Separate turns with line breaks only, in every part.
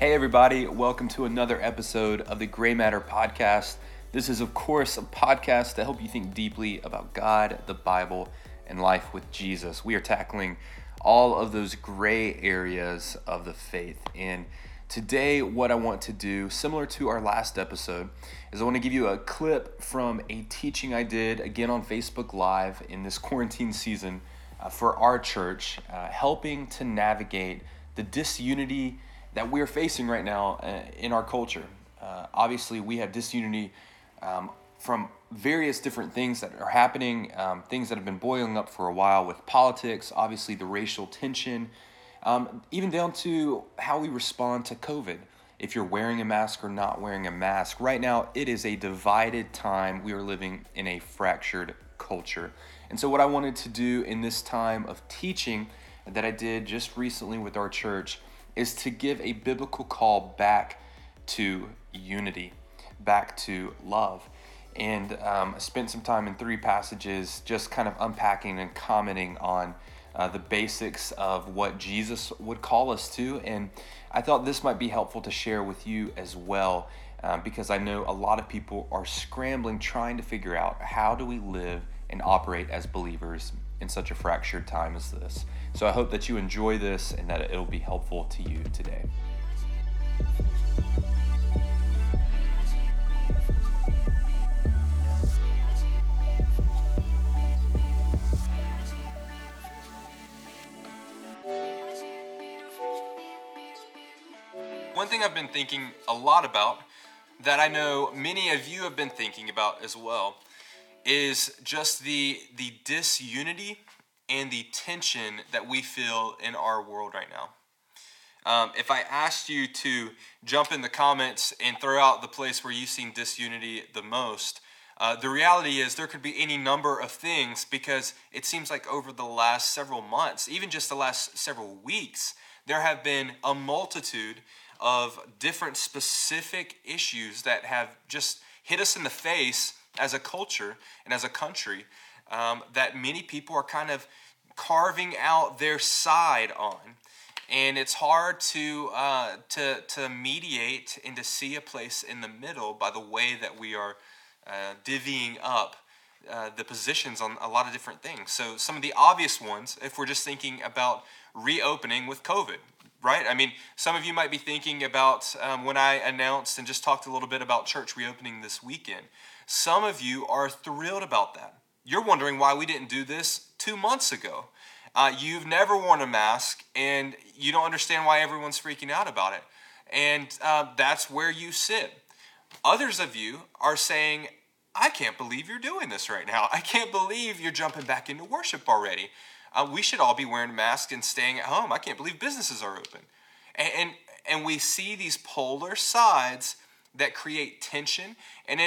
Hey, everybody, welcome to another episode of the Gray Matter Podcast. This is, of course, a podcast to help you think deeply about God, the Bible, and life with Jesus. We are tackling all of those gray areas of the faith. And today, what I want to do, similar to our last episode, is I want to give you a clip from a teaching I did again on Facebook Live in this quarantine season uh, for our church, uh, helping to navigate the disunity that we're facing right now uh, in our culture. Uh, obviously, we have disunity um, from various different things that are happening, um, things that have been boiling up for a while with politics, obviously, the racial tension, um, even down to how we respond to COVID. If you're wearing a mask or not wearing a mask, right now it is a divided time. We are living in a fractured culture. And so, what I wanted to do in this time of teaching that I did just recently with our church is to give a biblical call back to unity, back to love. And um, I spent some time in three passages just kind of unpacking and commenting on uh, the basics of what Jesus would call us to. And I thought this might be helpful to share with you as well, uh, because I know a lot of people are scrambling trying to figure out how do we live and operate as believers in such a fractured time as this. So I hope that you enjoy this and that it'll be helpful to you today. One thing I've been thinking a lot about that I know many of you have been thinking about as well is just the the disunity and the tension that we feel in our world right now. Um, if I asked you to jump in the comments and throw out the place where you've seen disunity the most, uh, the reality is there could be any number of things because it seems like over the last several months, even just the last several weeks, there have been a multitude of different specific issues that have just hit us in the face as a culture and as a country um, that many people are kind of carving out their side on. And it's hard to, uh, to, to mediate and to see a place in the middle by the way that we are uh, divvying up uh, the positions on a lot of different things. So, some of the obvious ones, if we're just thinking about reopening with COVID, right? I mean, some of you might be thinking about um, when I announced and just talked a little bit about church reopening this weekend. Some of you are thrilled about that. You're wondering why we didn't do this two months ago. Uh, you've never worn a mask and you don't understand why everyone's freaking out about it. And uh, that's where you sit. Others of you are saying, I can't believe you're doing this right now. I can't believe you're jumping back into worship already. Uh, we should all be wearing masks and staying at home. I can't believe businesses are open. And, and, and we see these polar sides that create tension. And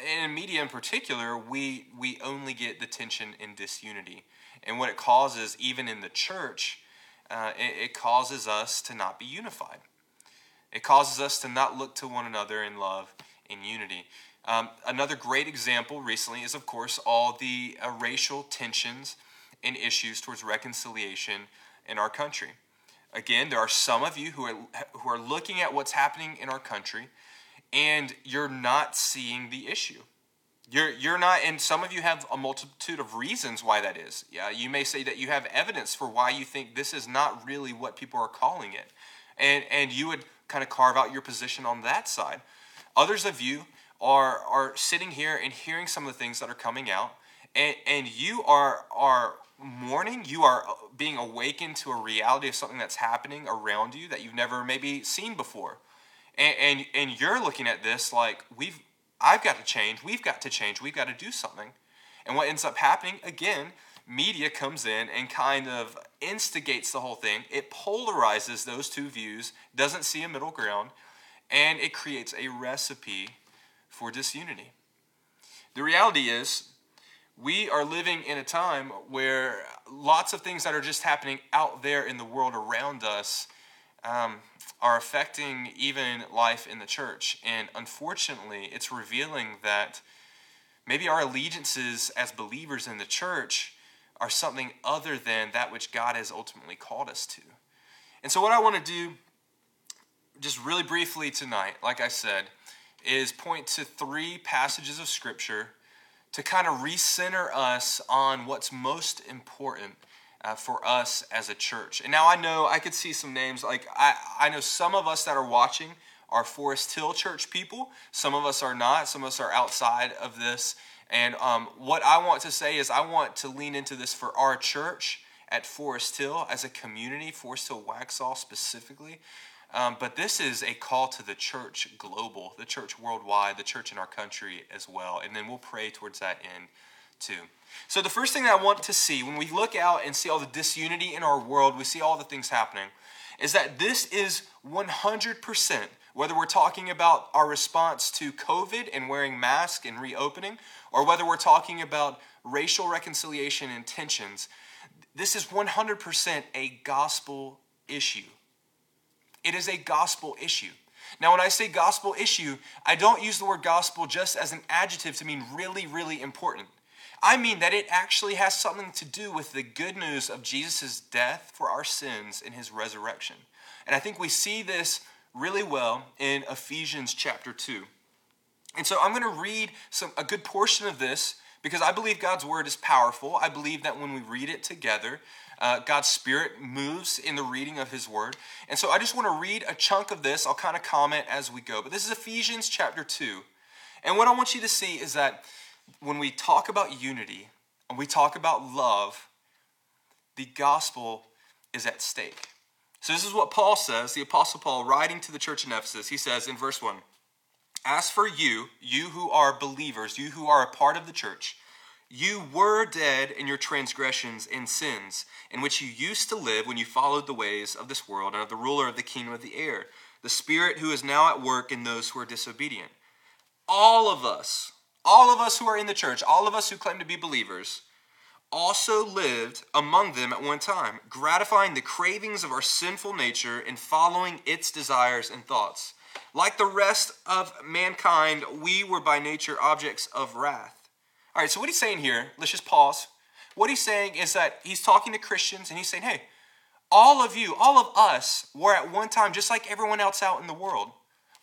in in media in particular, we we only get the tension and disunity, and what it causes, even in the church, uh, it, it causes us to not be unified. It causes us to not look to one another in love and unity. Um, another great example recently is, of course, all the uh, racial tensions and issues towards reconciliation in our country. Again, there are some of you who are who are looking at what's happening in our country and you're not seeing the issue. You're, you're not, and some of you have a multitude of reasons why that is. Yeah, you may say that you have evidence for why you think this is not really what people are calling it. And, and you would kind of carve out your position on that side. Others of you are, are sitting here and hearing some of the things that are coming out, and, and you are, are mourning, you are uh, being awakened to a reality of something that's happening around you that you've never maybe seen before and, and and you're looking at this like we've I've got to change, we've got to change, we've got to do something. And what ends up happening again, media comes in and kind of instigates the whole thing. It polarizes those two views, doesn't see a middle ground, and it creates a recipe for disunity. The reality is, we are living in a time where lots of things that are just happening out there in the world around us um, are affecting even life in the church. And unfortunately, it's revealing that maybe our allegiances as believers in the church are something other than that which God has ultimately called us to. And so, what I want to do, just really briefly tonight, like I said, is point to three passages of Scripture to kind of recenter us on what's most important uh, for us as a church. And now I know I could see some names like I, I know some of us that are watching are Forest Hill Church people. Some of us are not. Some of us are outside of this. And um, what I want to say is, I want to lean into this for our church at Forest Hill as a community, Forest Hill Waxhaw specifically. Um, but this is a call to the church global, the church worldwide, the church in our country as well. And then we'll pray towards that end too. So, the first thing that I want to see when we look out and see all the disunity in our world, we see all the things happening, is that this is 100%, whether we're talking about our response to COVID and wearing masks and reopening, or whether we're talking about racial reconciliation and tensions, this is 100% a gospel issue. It is a gospel issue. Now, when I say gospel issue, I don't use the word gospel just as an adjective to mean really, really important. I mean that it actually has something to do with the good news of Jesus' death for our sins and his resurrection. And I think we see this really well in Ephesians chapter 2. And so I'm going to read some, a good portion of this because I believe God's word is powerful. I believe that when we read it together, uh, God's Spirit moves in the reading of His Word. And so I just want to read a chunk of this. I'll kind of comment as we go. But this is Ephesians chapter 2. And what I want you to see is that when we talk about unity and we talk about love, the gospel is at stake. So this is what Paul says, the Apostle Paul writing to the church in Ephesus. He says in verse 1 As for you, you who are believers, you who are a part of the church, you were dead in your transgressions and sins, in which you used to live when you followed the ways of this world and of the ruler of the kingdom of the air, the Spirit who is now at work in those who are disobedient. All of us, all of us who are in the church, all of us who claim to be believers, also lived among them at one time, gratifying the cravings of our sinful nature and following its desires and thoughts. Like the rest of mankind, we were by nature objects of wrath. All right, so what he's saying here, let's just pause. What he's saying is that he's talking to Christians and he's saying, hey, all of you, all of us were at one time just like everyone else out in the world.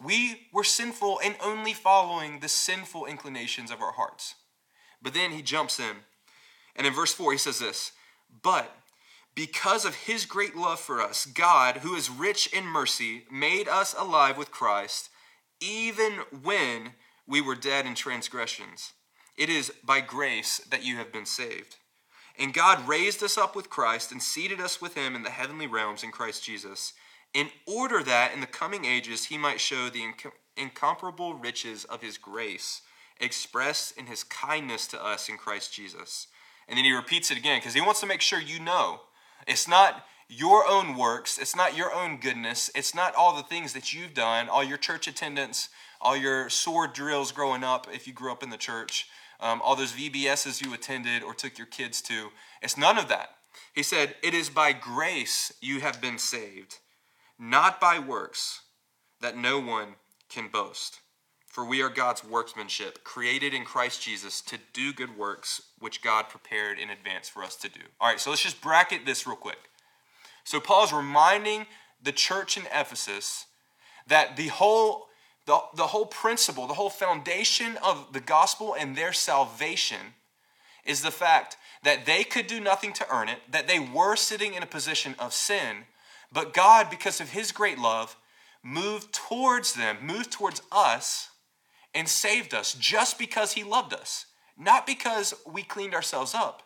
We were sinful and only following the sinful inclinations of our hearts. But then he jumps in. And in verse 4, he says this But because of his great love for us, God, who is rich in mercy, made us alive with Christ, even when we were dead in transgressions. It is by grace that you have been saved. And God raised us up with Christ and seated us with him in the heavenly realms in Christ Jesus, in order that in the coming ages he might show the inc- incomparable riches of his grace expressed in his kindness to us in Christ Jesus. And then he repeats it again because he wants to make sure you know it's not your own works, it's not your own goodness, it's not all the things that you've done, all your church attendance, all your sword drills growing up if you grew up in the church um, all those VBSs you attended or took your kids to. It's none of that. He said, It is by grace you have been saved, not by works, that no one can boast. For we are God's workmanship, created in Christ Jesus to do good works, which God prepared in advance for us to do. All right, so let's just bracket this real quick. So Paul's reminding the church in Ephesus that the whole the, the whole principle, the whole foundation of the gospel and their salvation is the fact that they could do nothing to earn it, that they were sitting in a position of sin, but God, because of his great love, moved towards them, moved towards us, and saved us just because he loved us. Not because we cleaned ourselves up,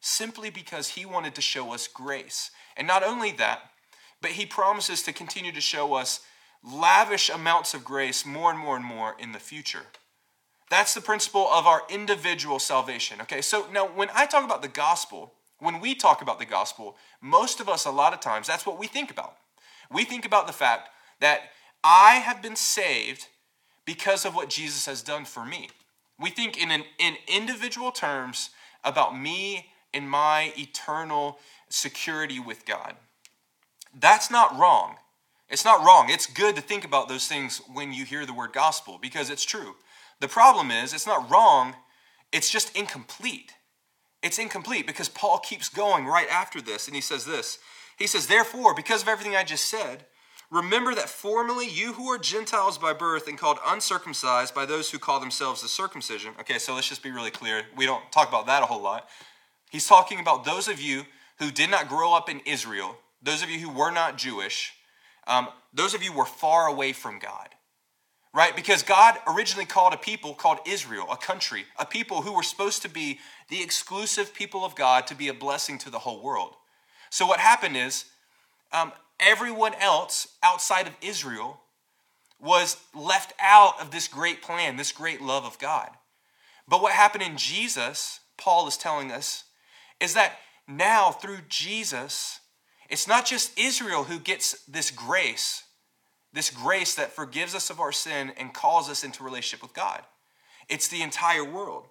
simply because he wanted to show us grace. And not only that, but he promises to continue to show us lavish amounts of grace more and more and more in the future. That's the principle of our individual salvation. Okay, so now when I talk about the gospel, when we talk about the gospel, most of us, a lot of times, that's what we think about. We think about the fact that I have been saved because of what Jesus has done for me. We think in, an, in individual terms about me and my eternal security with God. That's not wrong. It's not wrong. It's good to think about those things when you hear the word gospel because it's true. The problem is, it's not wrong, it's just incomplete. It's incomplete because Paul keeps going right after this and he says this. He says, Therefore, because of everything I just said, remember that formerly you who are Gentiles by birth and called uncircumcised by those who call themselves the circumcision. Okay, so let's just be really clear. We don't talk about that a whole lot. He's talking about those of you who did not grow up in Israel, those of you who were not Jewish, um, those of you were far away from God right? Because God originally called a people called Israel, a country, a people who were supposed to be the exclusive people of God to be a blessing to the whole world. So what happened is um, everyone else outside of Israel was left out of this great plan, this great love of God. But what happened in Jesus, Paul is telling us, is that now through Jesus, it's not just Israel who gets this grace this grace that forgives us of our sin and calls us into relationship with God. It's the entire world.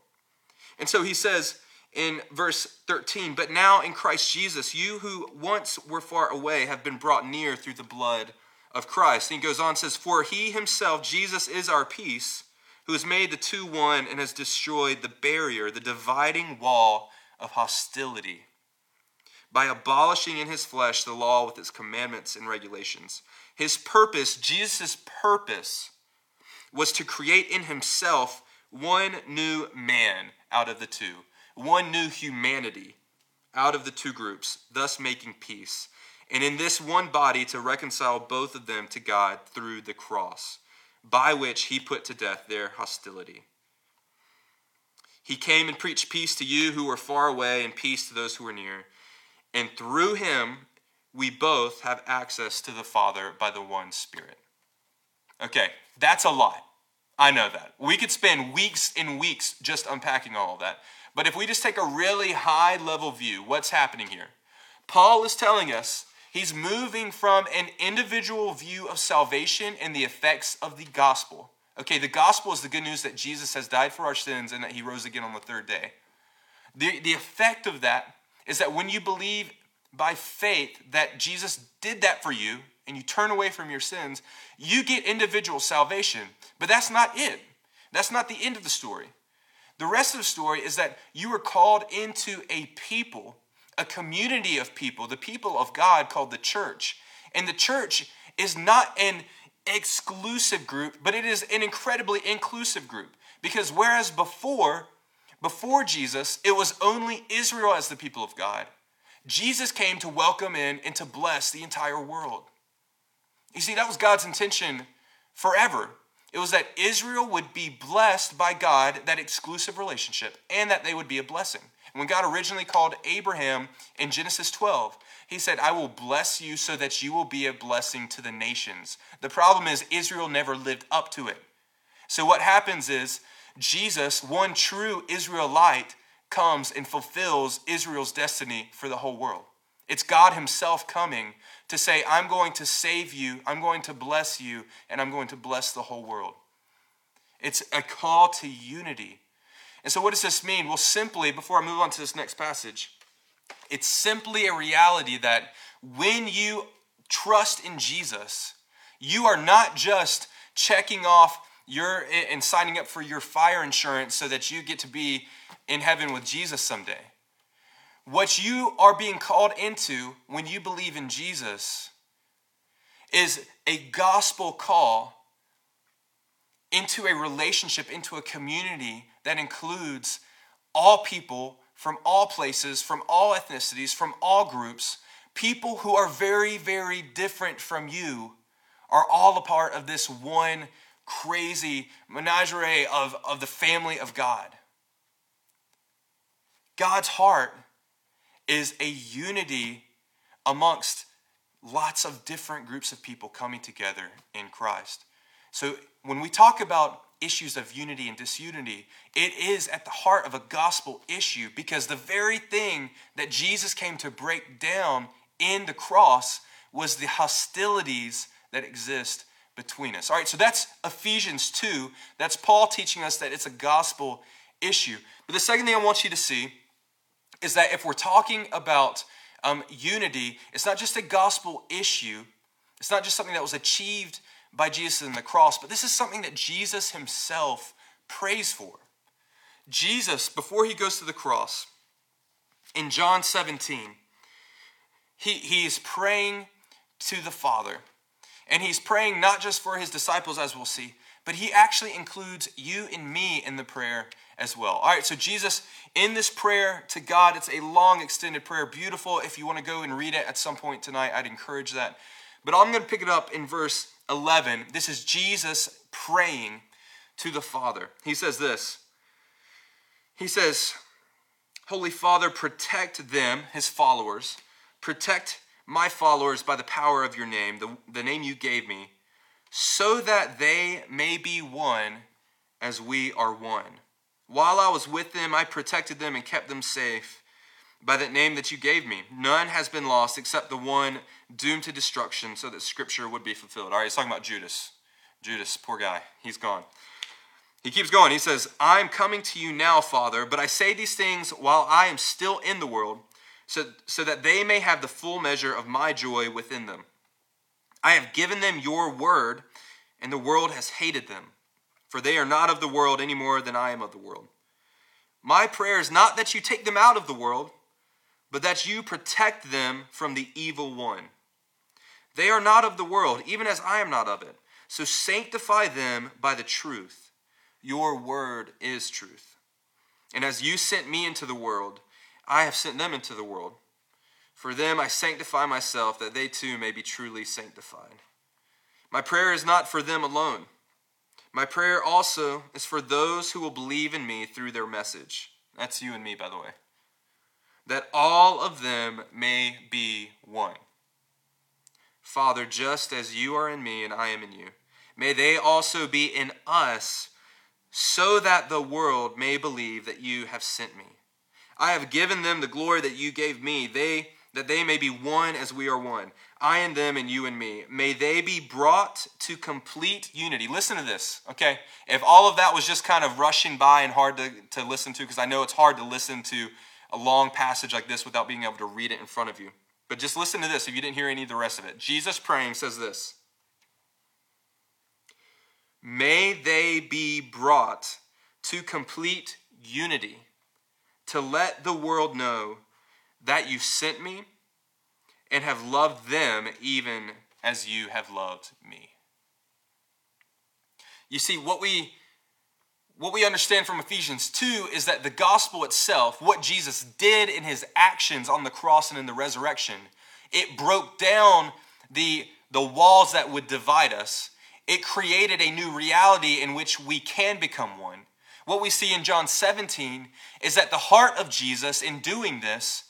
And so he says in verse 13, But now in Christ Jesus, you who once were far away have been brought near through the blood of Christ. And he goes on and says, For he himself, Jesus, is our peace, who has made the two one and has destroyed the barrier, the dividing wall of hostility, by abolishing in his flesh the law with its commandments and regulations his purpose, Jesus' purpose, was to create in himself one new man out of the two, one new humanity out of the two groups, thus making peace. And in this one body to reconcile both of them to God through the cross, by which he put to death their hostility. He came and preached peace to you who were far away and peace to those who were near. And through him, we both have access to the Father by the one Spirit. Okay, that's a lot. I know that. We could spend weeks and weeks just unpacking all of that. But if we just take a really high level view, what's happening here? Paul is telling us he's moving from an individual view of salvation and the effects of the gospel. Okay, the gospel is the good news that Jesus has died for our sins and that he rose again on the third day. The, the effect of that is that when you believe by faith that Jesus did that for you and you turn away from your sins, you get individual salvation. But that's not it. That's not the end of the story. The rest of the story is that you were called into a people, a community of people, the people of God called the church. And the church is not an exclusive group, but it is an incredibly inclusive group. Because whereas before, before Jesus, it was only Israel as the people of God. Jesus came to welcome in and to bless the entire world. You see, that was God's intention forever. It was that Israel would be blessed by God, that exclusive relationship, and that they would be a blessing. When God originally called Abraham in Genesis 12, he said, I will bless you so that you will be a blessing to the nations. The problem is, Israel never lived up to it. So, what happens is, Jesus, one true Israelite, comes and fulfills Israel's destiny for the whole world. It's God Himself coming to say, I'm going to save you, I'm going to bless you, and I'm going to bless the whole world. It's a call to unity. And so, what does this mean? Well, simply, before I move on to this next passage, it's simply a reality that when you trust in Jesus, you are not just checking off your and signing up for your fire insurance so that you get to be in heaven with Jesus someday. What you are being called into when you believe in Jesus is a gospel call into a relationship, into a community that includes all people from all places, from all ethnicities, from all groups, people who are very, very different from you are all a part of this one crazy menagerie of, of the family of God. God's heart is a unity amongst lots of different groups of people coming together in Christ. So when we talk about issues of unity and disunity, it is at the heart of a gospel issue because the very thing that Jesus came to break down in the cross was the hostilities that exist between us. All right, so that's Ephesians 2. That's Paul teaching us that it's a gospel issue. But the second thing I want you to see is that if we're talking about um, unity, it's not just a gospel issue, it's not just something that was achieved by Jesus in the cross, but this is something that Jesus himself prays for. Jesus, before he goes to the cross, in John 17, he, he is praying to the Father. And he's praying not just for his disciples, as we'll see, but he actually includes you and me in the prayer as well. All right, so Jesus, in this prayer to God, it's a long, extended prayer, beautiful. If you want to go and read it at some point tonight, I'd encourage that. But I'm going to pick it up in verse 11. This is Jesus praying to the Father. He says this He says, Holy Father, protect them, his followers, protect my followers by the power of your name, the, the name you gave me, so that they may be one as we are one. While I was with them, I protected them and kept them safe by that name that you gave me. None has been lost except the one doomed to destruction, so that scripture would be fulfilled. All right, he's talking about Judas. Judas, poor guy, he's gone. He keeps going. He says, I'm coming to you now, Father, but I say these things while I am still in the world, so, so that they may have the full measure of my joy within them. I have given them your word, and the world has hated them, for they are not of the world any more than I am of the world. My prayer is not that you take them out of the world, but that you protect them from the evil one. They are not of the world, even as I am not of it. So sanctify them by the truth. Your word is truth. And as you sent me into the world, I have sent them into the world. For them I sanctify myself, that they too may be truly sanctified. My prayer is not for them alone. My prayer also is for those who will believe in me through their message. That's you and me, by the way. That all of them may be one. Father, just as you are in me and I am in you, may they also be in us so that the world may believe that you have sent me. I have given them the glory that you gave me, they that they may be one as we are one. I and them and you and me. May they be brought to complete unity. Listen to this, okay? If all of that was just kind of rushing by and hard to, to listen to, because I know it's hard to listen to a long passage like this without being able to read it in front of you. But just listen to this if you didn't hear any of the rest of it. Jesus praying says this May they be brought to complete unity to let the world know that you sent me and have loved them even as you have loved me. You see, what we what we understand from Ephesians 2 is that the gospel itself, what Jesus did in his actions on the cross and in the resurrection, it broke down the, the walls that would divide us it created a new reality in which we can become one. What we see in John 17 is that the heart of Jesus in doing this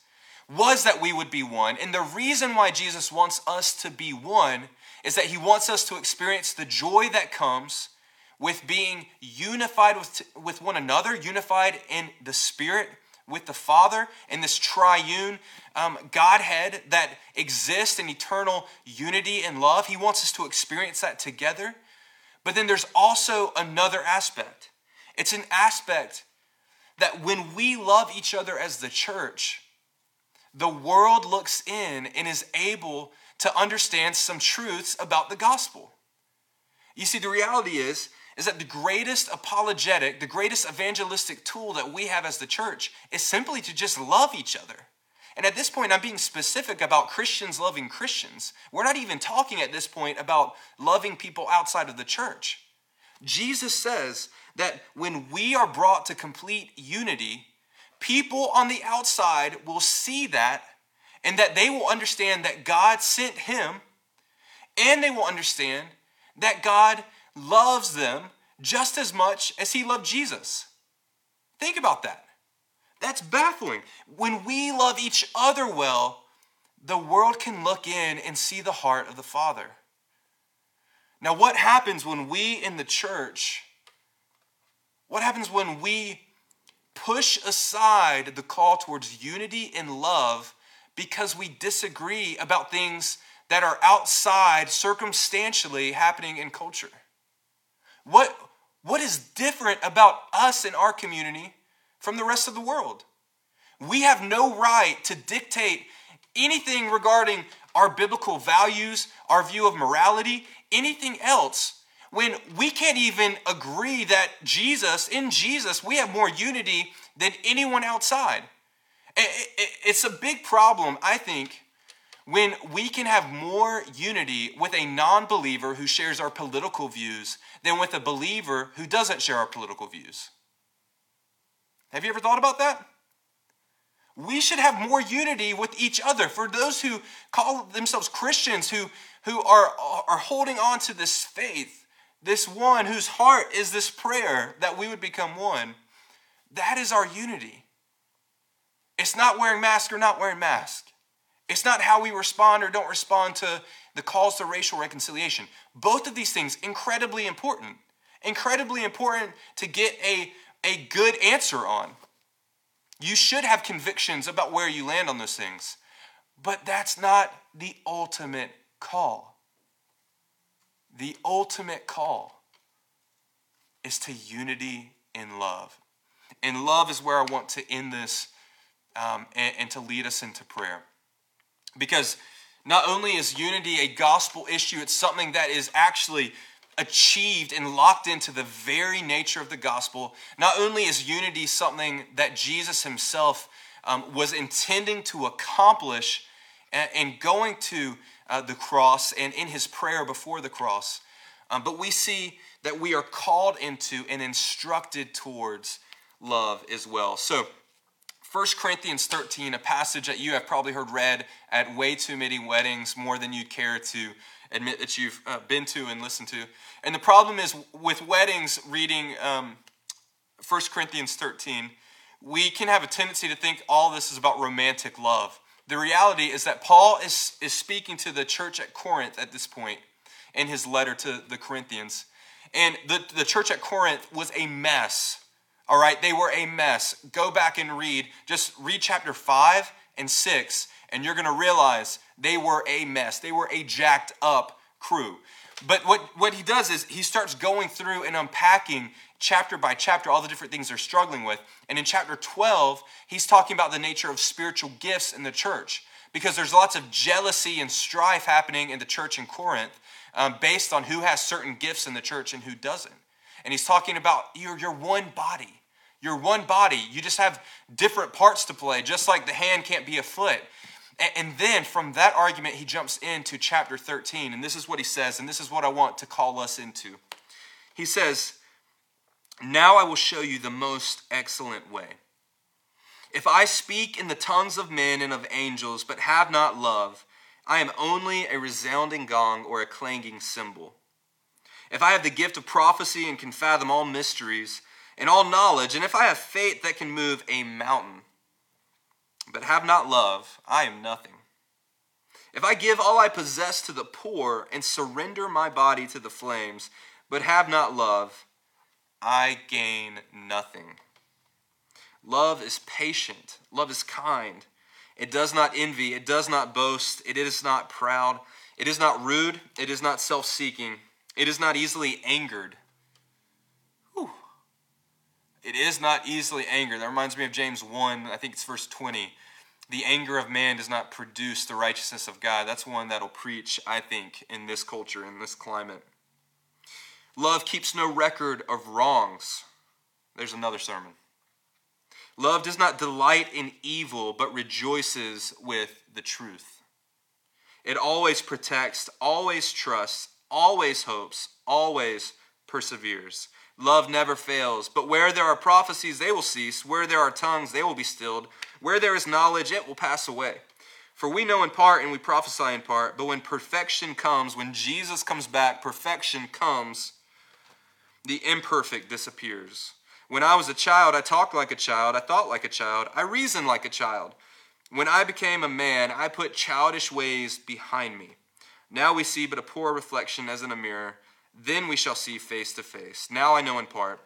was that we would be one. And the reason why Jesus wants us to be one is that he wants us to experience the joy that comes with being unified with, with one another, unified in the Spirit with the Father, in this triune um, Godhead that exists in eternal unity and love. He wants us to experience that together. But then there's also another aspect. It's an aspect that when we love each other as the church, the world looks in and is able to understand some truths about the gospel. You see, the reality is, is that the greatest apologetic, the greatest evangelistic tool that we have as the church is simply to just love each other. And at this point, I'm being specific about Christians loving Christians. We're not even talking at this point about loving people outside of the church. Jesus says that when we are brought to complete unity, people on the outside will see that and that they will understand that God sent him and they will understand that God loves them just as much as he loved Jesus. Think about that. That's baffling. When we love each other well, the world can look in and see the heart of the Father. Now, what happens when we in the church, what happens when we push aside the call towards unity and love because we disagree about things that are outside circumstantially happening in culture? What, what is different about us in our community from the rest of the world? We have no right to dictate anything regarding our biblical values, our view of morality, anything else when we can't even agree that Jesus, in Jesus, we have more unity than anyone outside. It's a big problem, I think, when we can have more unity with a non believer who shares our political views than with a believer who doesn't share our political views. Have you ever thought about that? We should have more unity with each other. For those who call themselves Christians, who, who are, are holding on to this faith, this one whose heart is this prayer that we would become one, that is our unity. It's not wearing mask or not wearing mask. It's not how we respond or don't respond to the calls to racial reconciliation. Both of these things incredibly important. Incredibly important to get a, a good answer on. You should have convictions about where you land on those things. But that's not the ultimate call. The ultimate call is to unity in love. And love is where I want to end this um, and, and to lead us into prayer. Because not only is unity a gospel issue, it's something that is actually achieved and locked into the very nature of the gospel. Not only is unity something that Jesus himself um, was intending to accomplish and, going to uh, the cross and in his prayer before the cross, um, but we see that we are called into and instructed towards love as well. So, 1 Corinthians 13, a passage that you have probably heard read at way too many weddings, more than you'd care to admit that you've uh, been to and listened to. And the problem is with weddings, reading um, 1 Corinthians 13, we can have a tendency to think all this is about romantic love. The reality is that Paul is, is speaking to the church at Corinth at this point in his letter to the Corinthians. And the, the church at Corinth was a mess. All right, they were a mess. Go back and read, just read chapter 5 and 6, and you're going to realize they were a mess. They were a jacked up crew. But what, what he does is he starts going through and unpacking chapter by chapter all the different things they're struggling with. And in chapter 12, he's talking about the nature of spiritual gifts in the church because there's lots of jealousy and strife happening in the church in Corinth um, based on who has certain gifts in the church and who doesn't. And he's talking about you're, you're one body. You're one body. You just have different parts to play, just like the hand can't be a foot. And then from that argument, he jumps into chapter 13. And this is what he says, and this is what I want to call us into. He says, Now I will show you the most excellent way. If I speak in the tongues of men and of angels, but have not love, I am only a resounding gong or a clanging cymbal. If I have the gift of prophecy and can fathom all mysteries and all knowledge, and if I have faith that can move a mountain, but have not love, I am nothing. If I give all I possess to the poor and surrender my body to the flames, but have not love, I gain nothing. Love is patient, love is kind. It does not envy, it does not boast, it is not proud, it is not rude, it is not self seeking, it is not easily angered. Whew. It is not easily angered. That reminds me of James 1, I think it's verse 20 the anger of man does not produce the righteousness of God. That's one that'll preach, I think, in this culture, in this climate. Love keeps no record of wrongs. There's another sermon. Love does not delight in evil, but rejoices with the truth. It always protects, always trusts, always hopes, always perseveres. Love never fails, but where there are prophecies, they will cease. Where there are tongues, they will be stilled. Where there is knowledge, it will pass away. For we know in part and we prophesy in part, but when perfection comes, when Jesus comes back, perfection comes, the imperfect disappears. When I was a child, I talked like a child, I thought like a child, I reasoned like a child. When I became a man, I put childish ways behind me. Now we see but a poor reflection as in a mirror. Then we shall see face to face. Now I know in part.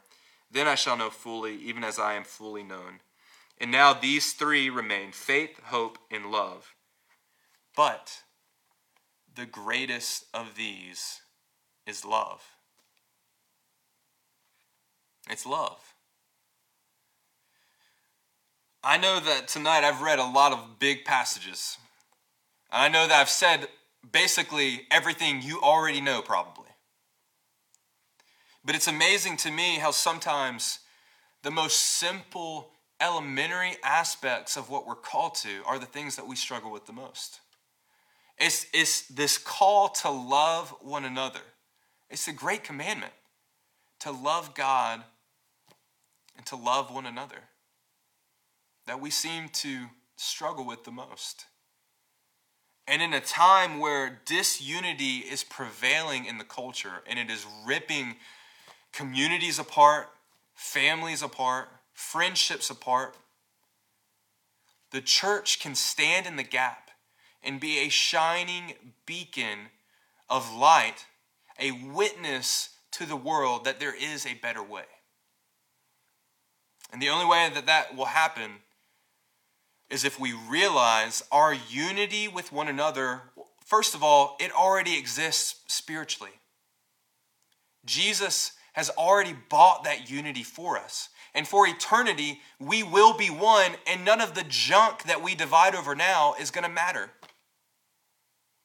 Then I shall know fully, even as I am fully known. And now these three remain faith, hope, and love. But the greatest of these is love. It's love. I know that tonight I've read a lot of big passages. And I know that I've said basically everything you already know, probably. But it's amazing to me how sometimes the most simple, elementary aspects of what we're called to are the things that we struggle with the most. It's, it's this call to love one another. It's a great commandment to love God and to love one another that we seem to struggle with the most. And in a time where disunity is prevailing in the culture and it is ripping communities apart, families apart, friendships apart, the church can stand in the gap and be a shining beacon of light, a witness to the world that there is a better way. And the only way that that will happen is if we realize our unity with one another, first of all, it already exists spiritually. Jesus has already bought that unity for us. And for eternity, we will be one, and none of the junk that we divide over now is going to matter.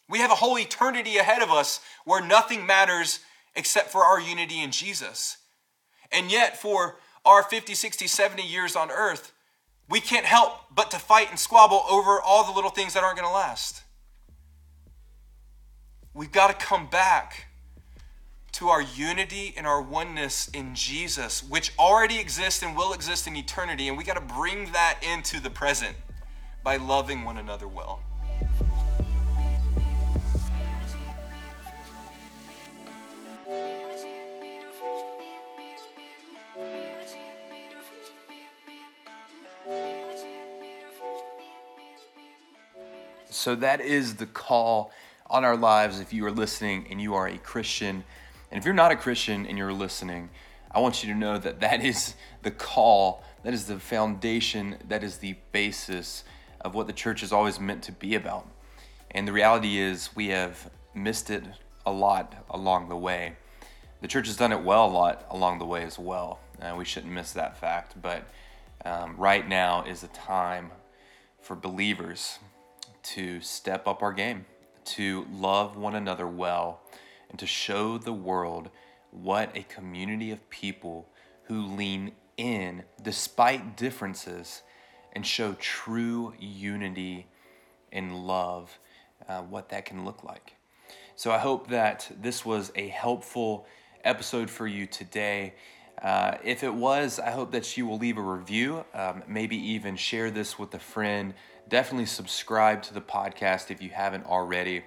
We have a whole eternity ahead of us where nothing matters except for our unity in Jesus. And yet, for our 50, 60, 70 years on earth, we can't help but to fight and squabble over all the little things that aren't going to last. We've got to come back to our unity and our oneness in Jesus, which already exists and will exist in eternity. And we got to bring that into the present by loving one another well. So that is the call on our lives if you are listening and you are a Christian. And if you're not a Christian and you're listening, I want you to know that that is the call, that is the foundation, that is the basis of what the church is always meant to be about. And the reality is, we have missed it a lot along the way. The church has done it well a lot along the way as well. Uh, we shouldn't miss that fact. But um, right now is a time for believers to step up our game, to love one another well, and to show the world what a community of people who lean in despite differences and show true unity and love, uh, what that can look like. So I hope that this was a helpful episode for you today. Uh, if it was, I hope that you will leave a review, um, maybe even share this with a friend Definitely subscribe to the podcast if you haven't already.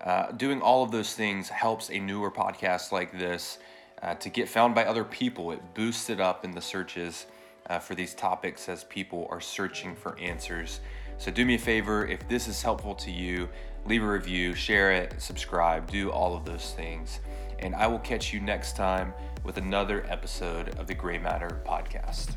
Uh, doing all of those things helps a newer podcast like this uh, to get found by other people. It boosts it up in the searches uh, for these topics as people are searching for answers. So, do me a favor if this is helpful to you, leave a review, share it, subscribe, do all of those things. And I will catch you next time with another episode of the Gray Matter podcast.